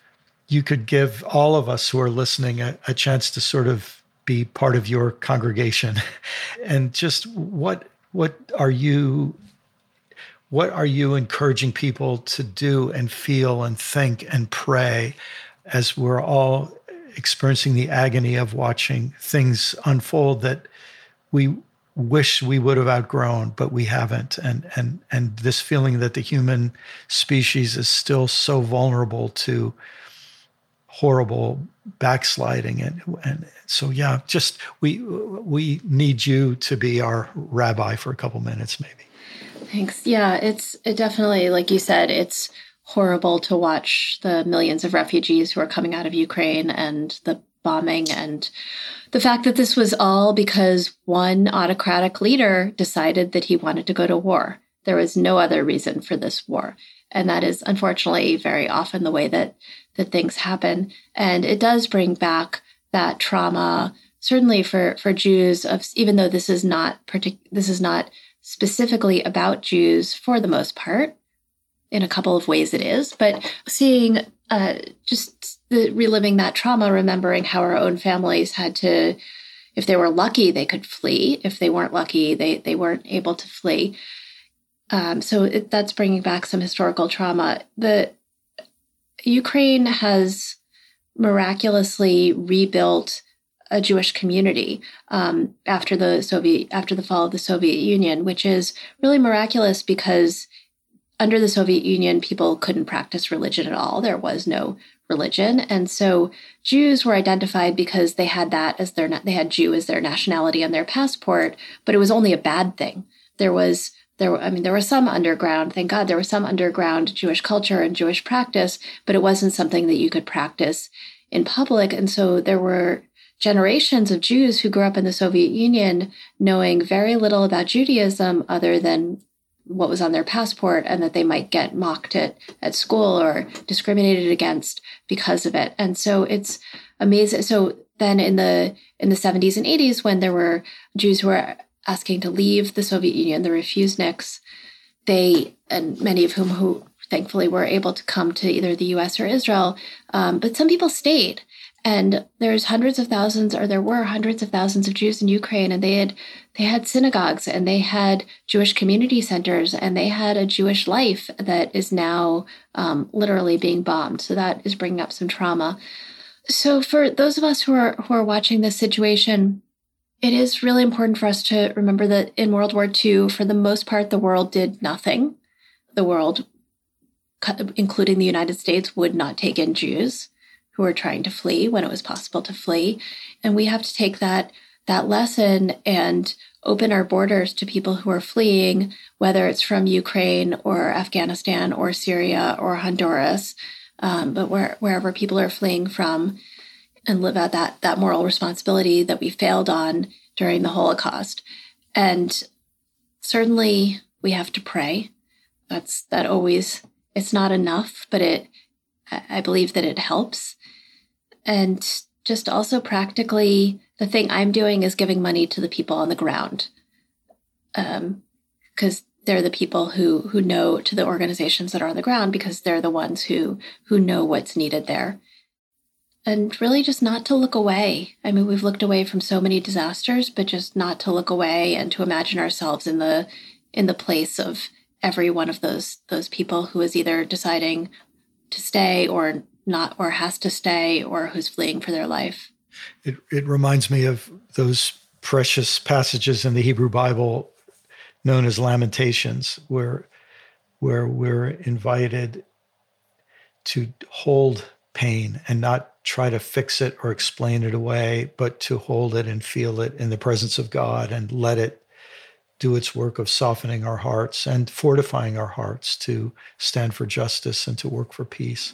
you could give all of us who are listening a, a chance to sort of be part of your congregation, and just what what are you what are you encouraging people to do and feel and think and pray as we're all experiencing the agony of watching things unfold that we wish we would have outgrown but we haven't? And and and this feeling that the human species is still so vulnerable to horrible backsliding and and so yeah just we we need you to be our rabbi for a couple minutes maybe Thanks. Yeah, it's it definitely, like you said, it's horrible to watch the millions of refugees who are coming out of Ukraine and the bombing and the fact that this was all because one autocratic leader decided that he wanted to go to war. There was no other reason for this war. And that is unfortunately very often the way that that things happen. And it does bring back that trauma, certainly for for Jews of even though this is not partic- this is not specifically about Jews for the most part. In a couple of ways, it is, but seeing uh, just the, reliving that trauma, remembering how our own families had to, if they were lucky, they could flee. If they weren't lucky, they they weren't able to flee. Um, so it, that's bringing back some historical trauma. The Ukraine has miraculously rebuilt a Jewish community um, after the Soviet after the fall of the Soviet Union, which is really miraculous because under the Soviet Union, people couldn't practice religion at all. There was no religion, and so Jews were identified because they had that as their they had Jew as their nationality on their passport, but it was only a bad thing. There was there I mean there was some underground, thank God there was some underground Jewish culture and Jewish practice, but it wasn't something that you could practice in public. And so there were generations of Jews who grew up in the Soviet Union knowing very little about Judaism other than what was on their passport and that they might get mocked at, at school or discriminated against because of it. And so it's amazing. So then in the in the 70s and 80s when there were Jews who were asking to leave the Soviet Union, the refuseniks, they and many of whom who thankfully were able to come to either the US or Israel, um, but some people stayed. And there's hundreds of thousands or there were hundreds of thousands of jews in ukraine and they had they had synagogues and they had jewish community centers and they had a jewish life that is now um, literally being bombed. So that is bringing up some trauma. So for those of us who are who are watching this situation it is really important for us to remember that in world war ii for the most part the world did nothing the world including the united states would not take in jews who were trying to flee when it was possible to flee. And we have to take that that lesson and open our borders to people who are fleeing, whether it's from Ukraine or Afghanistan or Syria or Honduras, um, but where, wherever people are fleeing from, and live out that that moral responsibility that we failed on during the Holocaust. And certainly, we have to pray. That's that always. It's not enough, but it. I believe that it helps and just also practically, the thing I'm doing is giving money to the people on the ground. Um, because they're the people who who know to the organizations that are on the ground because they're the ones who who know what's needed there and really just not to look away i mean we've looked away from so many disasters but just not to look away and to imagine ourselves in the in the place of every one of those those people who is either deciding to stay or not or has to stay or who's fleeing for their life. It it reminds me of those precious passages in the Hebrew Bible known as lamentations where where we're invited to hold pain and not try to fix it or explain it away, but to hold it and feel it in the presence of God and let it do its work of softening our hearts and fortifying our hearts to stand for justice and to work for peace.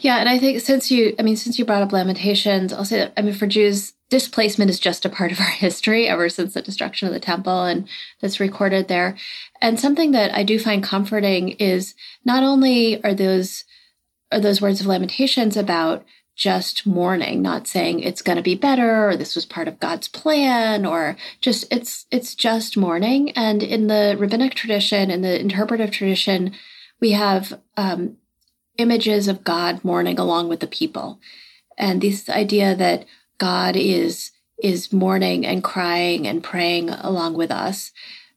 Yeah, and I think since you, I mean, since you brought up Lamentations, I'll say that, I mean, for Jews, displacement is just a part of our history ever since the destruction of the temple and that's recorded there. And something that I do find comforting is not only are those are those words of lamentations about just mourning, not saying it's going to be better or this was part of God's plan or just it's it's just mourning. And in the rabbinic tradition, in the interpretive tradition, we have um, images of God mourning along with the people, and this idea that God is is mourning and crying and praying along with us,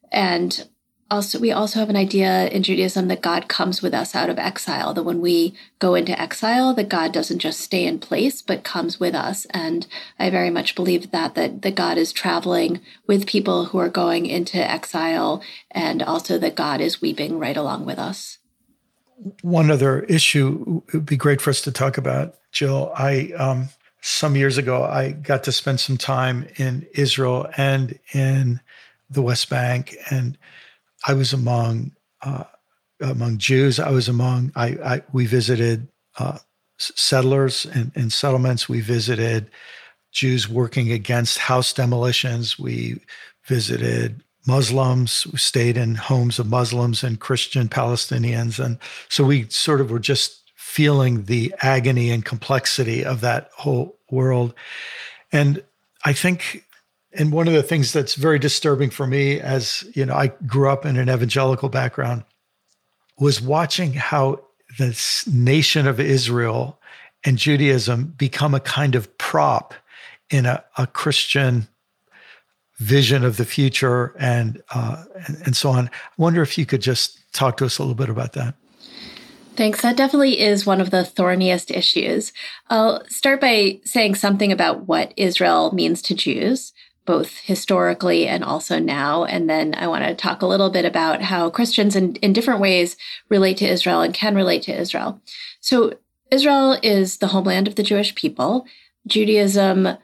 and also we also have an idea in Judaism that God comes with us out of exile that when we go into exile that God doesn't just stay in place but comes with us and I very much believe that that that God is traveling with people who are going into exile and also that God is weeping right along with us. One other issue it would be great for us to talk about Jill I um, some years ago I got to spend some time in Israel and in the West Bank and I was among uh, among Jews. I was among. I, I we visited uh, settlers and, and, settlements. We visited Jews working against house demolitions. We visited Muslims. We stayed in homes of Muslims and Christian Palestinians, and so we sort of were just feeling the agony and complexity of that whole world. And I think and one of the things that's very disturbing for me as you know i grew up in an evangelical background was watching how this nation of israel and judaism become a kind of prop in a, a christian vision of the future and, uh, and and so on i wonder if you could just talk to us a little bit about that Thanks. That definitely is one of the thorniest issues. I'll start by saying something about what Israel means to Jews both historically and also now. And then I want to talk a little bit about how Christians in, in different ways relate to Israel and can relate to Israel. So, Israel is the homeland of the Jewish people. Judaism,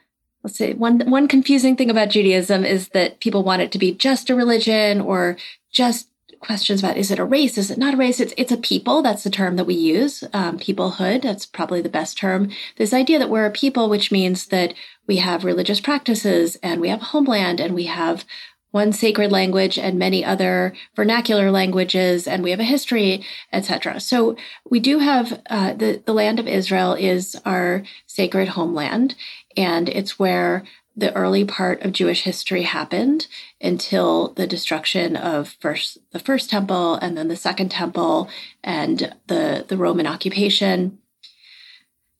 let's say one, one confusing thing about Judaism is that people want it to be just a religion or just questions about is it a race? Is it not a race? It's it's a people. That's the term that we use. Um, peoplehood. That's probably the best term. This idea that we're a people which means that we have religious practices and we have homeland and we have one sacred language and many other vernacular languages and we have a history etc so we do have uh, the, the land of israel is our sacred homeland and it's where the early part of Jewish history happened until the destruction of first the first temple and then the second temple and the the Roman occupation.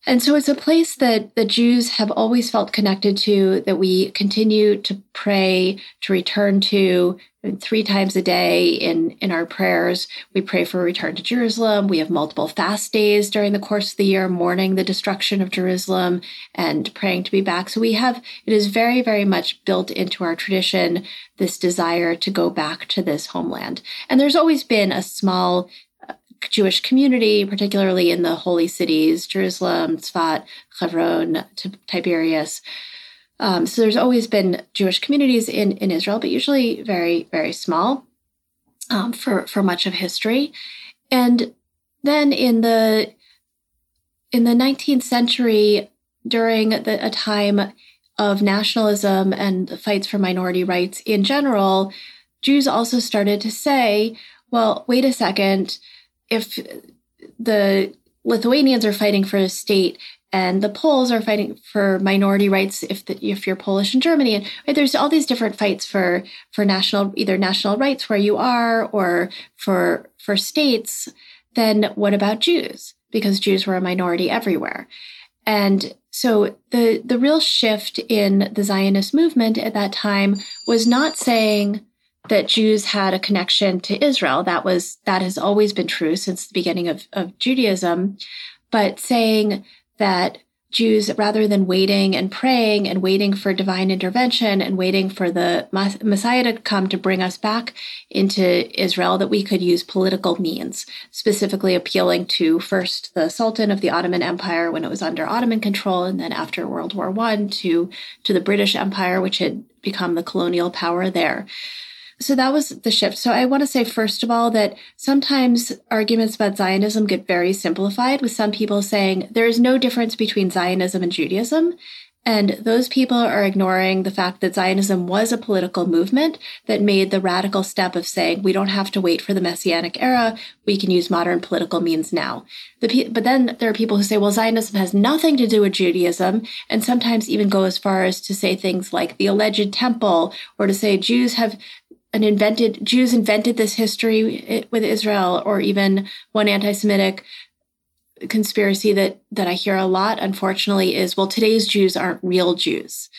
And so it's a place that the Jews have always felt connected to, that we continue to pray, to return to three times a day in, in our prayers. We pray for return to Jerusalem. We have multiple fast days during the course of the year, mourning the destruction of Jerusalem and praying to be back. So we have, it is very, very much built into our tradition, this desire to go back to this homeland. And there's always been a small uh, Jewish community, particularly in the holy cities, Jerusalem, Tzfat, Hebron, Tiberias. Um, so there's always been Jewish communities in, in Israel, but usually very, very small um, for, for much of history. And then in the in the 19th century, during the, a time of nationalism and fights for minority rights in general, Jews also started to say, well, wait a second, if the Lithuanians are fighting for a state and the Poles are fighting for minority rights if the, if you're Polish in Germany and right, there's all these different fights for for national either national rights where you are or for for states then what about Jews because Jews were a minority everywhere and so the the real shift in the Zionist movement at that time was not saying that Jews had a connection to Israel. That was that has always been true since the beginning of, of Judaism. But saying that Jews, rather than waiting and praying and waiting for divine intervention and waiting for the Messiah to come to bring us back into Israel, that we could use political means, specifically appealing to first the Sultan of the Ottoman Empire when it was under Ottoman control, and then after World War One to to the British Empire, which had become the colonial power there. So that was the shift. So I want to say, first of all, that sometimes arguments about Zionism get very simplified, with some people saying there is no difference between Zionism and Judaism. And those people are ignoring the fact that Zionism was a political movement that made the radical step of saying we don't have to wait for the Messianic era. We can use modern political means now. The, but then there are people who say, well, Zionism has nothing to do with Judaism, and sometimes even go as far as to say things like the alleged temple, or to say Jews have an invented Jews invented this history eh, with Israel, or even one anti-Semitic conspiracy that that I hear a lot, unfortunately, is well, today's Jews aren't real Jews,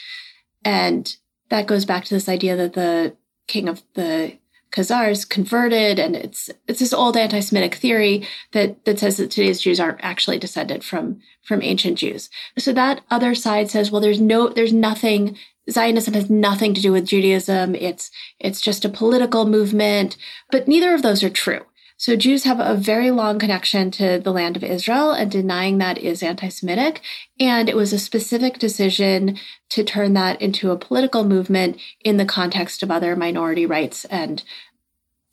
and that goes back to this idea that the king of the Khazars converted, and it's it's this old anti-Semitic theory that that says that today's Jews aren't actually descended from from ancient Jews. So that other side says, well, there's no, there's nothing Zionism has nothing to do with Judaism. It's it's just a political movement, but neither of those are true. So Jews have a very long connection to the land of Israel, and denying that is anti-Semitic. And it was a specific decision to turn that into a political movement in the context of other minority rights and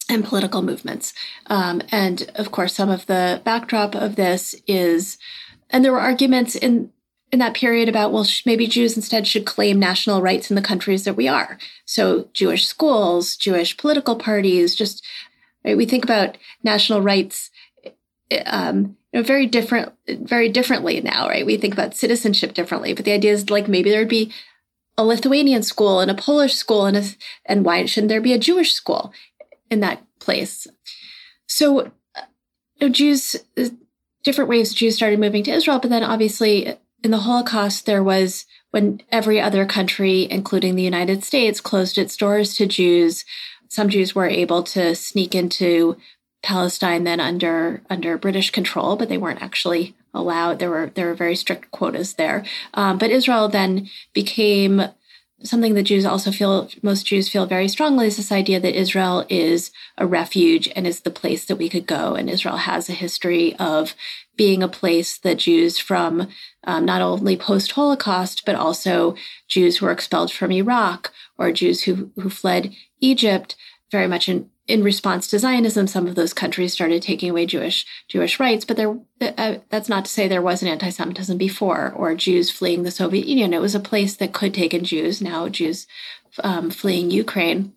and political movements. Um, and of course, some of the backdrop of this is, and there were arguments in in that period about, well, maybe Jews instead should claim national rights in the countries that we are. So Jewish schools, Jewish political parties, just right, we think about national rights eh, um, you know, very different, very differently now, right? We think about citizenship differently, but the idea is like maybe there'd be a Lithuanian school and a Polish school, and a, and why shouldn't there be a Jewish school in that place? So, uh, you know, Jews, eh, different waves Jews started moving to Israel, but then obviously eh, in the Holocaust, there was when every other country, including the United States, closed its doors to Jews. Some Jews were able to sneak into Palestine then under under British control, but they weren't actually allowed. There were there were very strict quotas there. Um, but Israel then became something that Jews also feel, most Jews feel very strongly is this idea that Israel is a refuge and is the place that we could go. And Israel has a history of being a place that Jews from um, not only post Holocaust, but also Jews who were expelled from Iraq or Jews who, who fled Egypt very much in, in response to Zionism, some of those countries started taking away Jewish Jewish rights. But there, uh, that's not to say there wasn't anti-Semitism before, or Jews fleeing the Soviet Union. It was a place that could take in Jews. Now Jews um, fleeing Ukraine,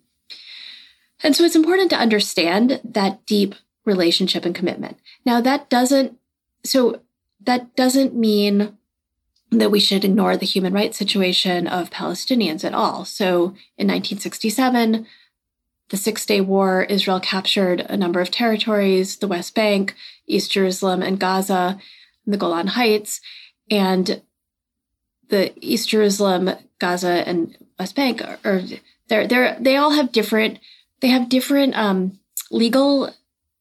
and so it's important to understand that deep relationship and commitment. Now that doesn't so that doesn't mean that we should ignore the human rights situation of Palestinians at all. So in 1967 the Six Day War, Israel captured a number of territories the West Bank, East Jerusalem, and Gaza, and the Golan Heights. And the East Jerusalem, Gaza, and West Bank are, they're, they're, they all have different they have different um, legal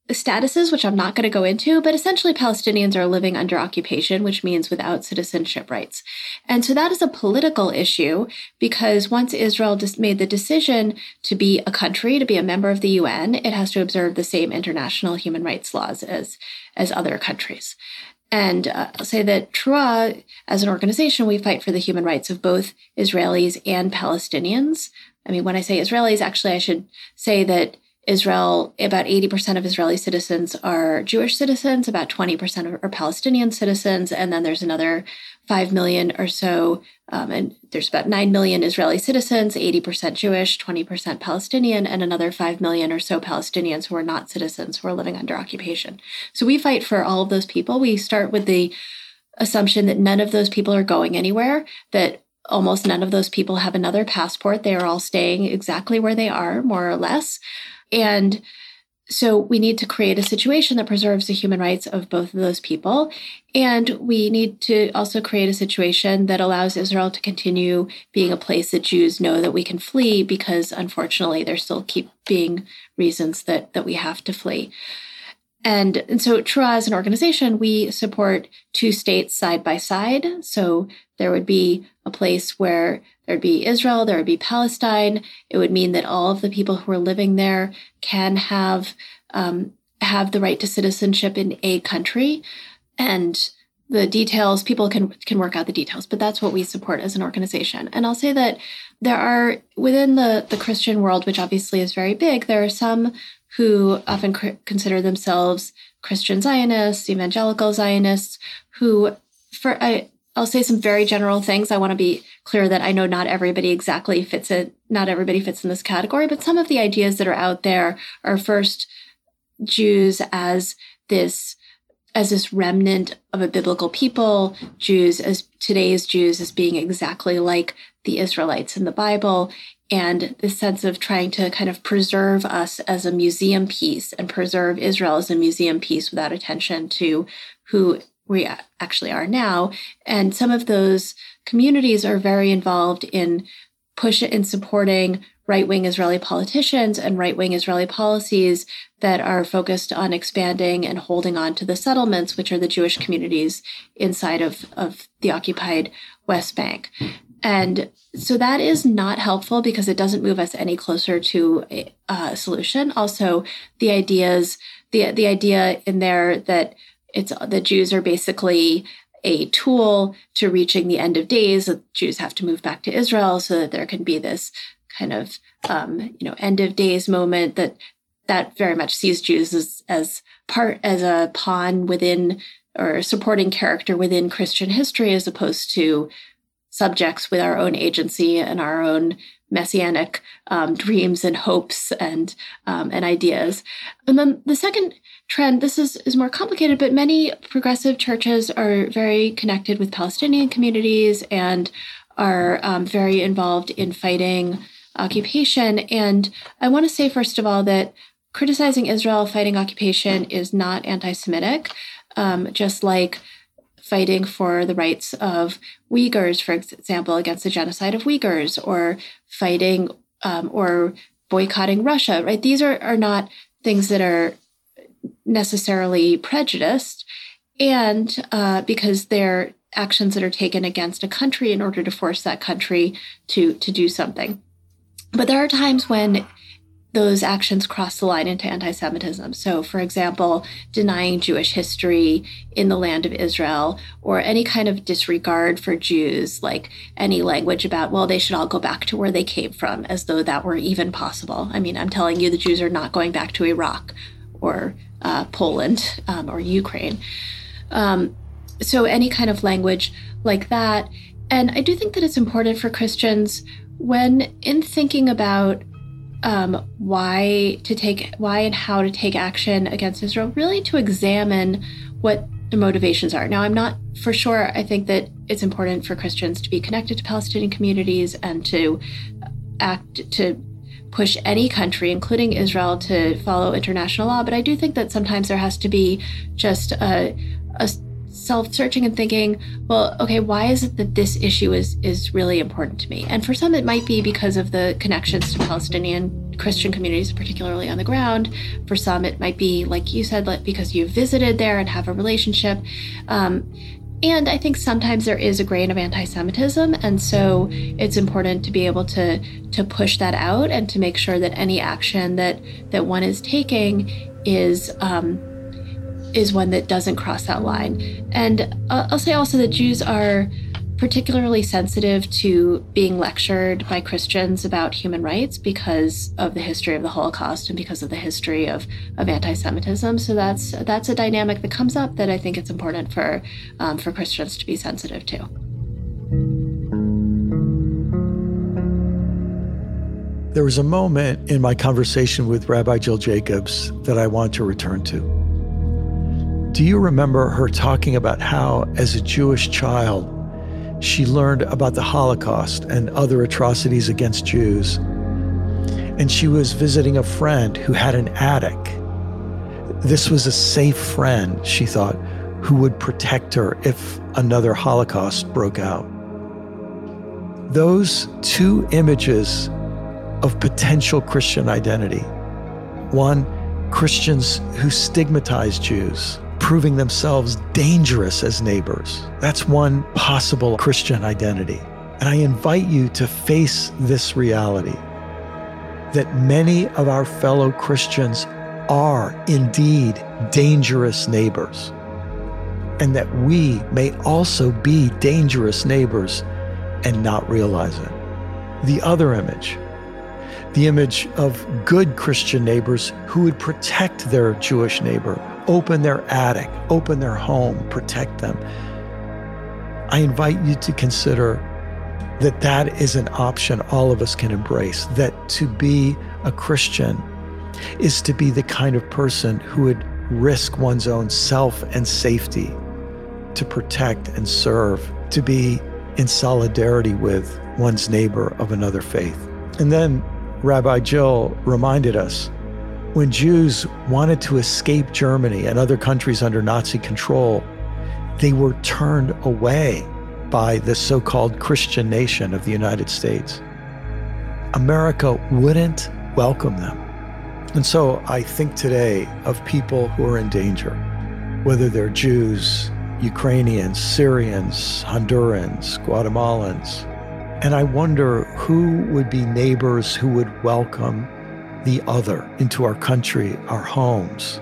statuses, which I'm not going to go into, but essentially Palestinians are living under occupation, which means without citizenship rights. And so that is a political issue because once Israel just made the decision to be a country, to be a member of the UN, it has to observe the same international human rights laws as, as other countries. And uh, I'll say that T'ruah, as an organization, we fight for the human rights of both Israelis and Palestinians. I mean, when I say Israelis, actually, I should say that Israel, about 80% of Israeli citizens are Jewish citizens, about 20% are Palestinian citizens, and then there's another 5 million or so, um, and there's about 9 million Israeli citizens, 80% Jewish, 20% Palestinian, and another 5 million or so Palestinians who are not citizens who are living under occupation. So we fight for all of those people. We start with the assumption that none of those people are going anywhere, that almost none of those people have another passport. They are all staying exactly where they are, more or less. And so we need to create a situation that preserves the human rights of both of those people. And we need to also create a situation that allows Israel to continue being a place that Jews know that we can flee because unfortunately there still keep being reasons that, that we have to flee. And, and so T'ruah as an organization, we support two states side by side. So there would be a place where there'd be Israel, there would be Palestine. It would mean that all of the people who are living there can have um, have the right to citizenship in a country, and the details people can can work out the details. But that's what we support as an organization. And I'll say that there are within the the Christian world, which obviously is very big, there are some who often cr- consider themselves Christian Zionists, evangelical Zionists, who for I, I'll say some very general things. I want to be clear that I know not everybody exactly fits it. Not everybody fits in this category, but some of the ideas that are out there are first Jews as this as this remnant of a biblical people, Jews as today's Jews as being exactly like the Israelites in the Bible, and this sense of trying to kind of preserve us as a museum piece and preserve Israel as a museum piece without attention to who we actually are now. And some of those communities are very involved in push in supporting right wing Israeli politicians and right wing Israeli policies that are focused on expanding and holding on to the settlements, which are the Jewish communities inside of, of the occupied West Bank. And so that is not helpful because it doesn't move us any closer to a, a solution. Also, the ideas, the the idea in there that it's the Jews are basically a tool to reaching the end of days. The Jews have to move back to Israel so that there can be this kind of um, you know end of days moment that that very much sees Jews as as part as a pawn within or supporting character within Christian history as opposed to subjects with our own agency and our own messianic um, dreams and hopes and um, and ideas. And then the second trend, this is, is more complicated, but many progressive churches are very connected with Palestinian communities and are um, very involved in fighting occupation. And I want to say, first of all, that criticizing Israel fighting occupation is not anti Semitic, um, just like fighting for the rights of Uyghurs, for example, against the genocide of Uyghurs, or fighting um, or boycotting Russia, right? These are, are not things that are necessarily prejudiced, and uh, because they're actions that are taken against a country in order to force that country to to do something. But there are times when those actions cross the line into anti Semitism. So, for example, denying Jewish history in the land of Israel, or any kind of disregard for Jews, like any language about, well, they should all go back to where they came from, as though that were even possible. I mean, I'm telling you, the Jews are not going back to Iraq or uh, Poland um, or Ukraine. Um, so, any kind of language like that. And I do think that it's important for Christians when, in thinking about um, why to take why and how to take action against Israel, really to examine what the motivations are. Now, I'm not for sure. I think that it's important for Christians to be connected to Palestinian communities and to act to push any country, including Israel, to follow international law. But I do think that sometimes there has to be just a, a self searching and thinking, well, okay, why is it that this issue is is really important to me? And for some, it might be because of the connections to Palestinian Christian communities, particularly on the ground. For some, it might be like you said, because you visited there and have a relationship. Um, and I think sometimes there is a grain of anti-Semitism, and so it's important to be able to to push that out and to make sure that any action that that one is taking is um, is one that doesn't cross that line. And I'll say also that Jews are particularly sensitive to being lectured by Christians about human rights because of the history of the Holocaust and because of the history of, of anti-Semitism. So that's that's a dynamic that comes up that I think it's important for um, for Christians to be sensitive to. There was a moment in my conversation with Rabbi Jill Jacobs that I want to return to. Do you remember her talking about how, as a Jewish child, she learned about the Holocaust and other atrocities against Jews? And she was visiting a friend who had an attic This was a safe friend, she thought, who would protect her if another Holocaust broke out. Those two images of potential Christian identity one, Christians who stigmatize Jews, proving themselves dangerous as neighbors. That's one possible Christian identity. And I invite you to face this reality that many of our fellow Christians are indeed dangerous neighbors, and that we may also be dangerous neighbors and not realize it. The other image, the image of good Christian neighbors who would protect their Jewish neighbor, open their attic, open their home, protect them. I invite you to consider that that is an option all of us can embrace, that to be a Christian is to be the kind of person who would risk one's own self and safety to protect and serve, to be in solidarity with one's neighbor of another faith. And then Rabbi Jill reminded us when Jews wanted to escape Germany and other countries under Nazi control, they were turned away by the so called Christian nation of the United States. America wouldn't welcome them. And so I think today of people who are in danger, whether they're Jews, Ukrainians, Syrians, Hondurans, Guatemalans. And I wonder who would be neighbors who would welcome the other into our country, our homes,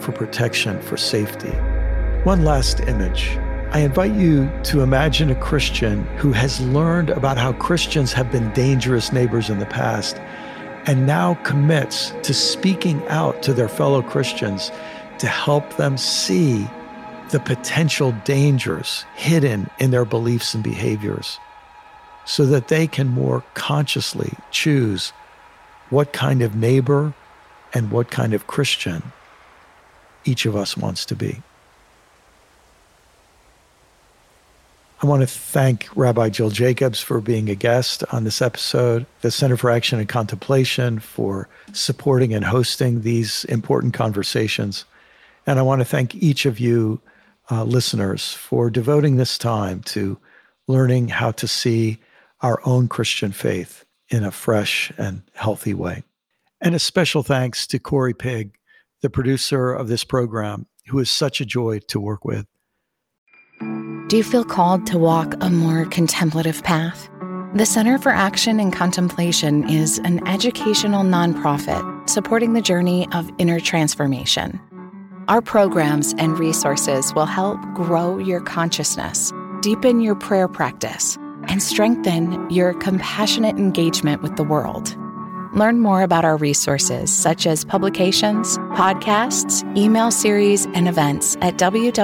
for protection, for safety. One last image. I invite you to imagine a Christian who has learned about how Christians have been dangerous neighbors in the past and now commits to speaking out to their fellow Christians to help them see the potential dangers hidden in their beliefs and behaviors so that they can more consciously choose what kind of neighbor and what kind of Christian each of us wants to be. I want to thank Rabbi Jill Jacobs for being a guest on this episode, the Center for Action and Contemplation for supporting and hosting these important conversations. And I want to thank each of you, uh, listeners, for devoting this time to learning how to see our own Christian faith in a fresh and healthy way. And a special thanks to Corey Pig, the producer of this program, who is such a joy to work with. Do you feel called to walk a more contemplative path? The Center for Action and Contemplation is an educational nonprofit supporting the journey of inner transformation. Our programs and resources will help grow your consciousness, deepen your prayer practice, and strengthen your compassionate engagement with the world. Learn more about our resources, such as publications, podcasts, email series, and events at www.cac.org.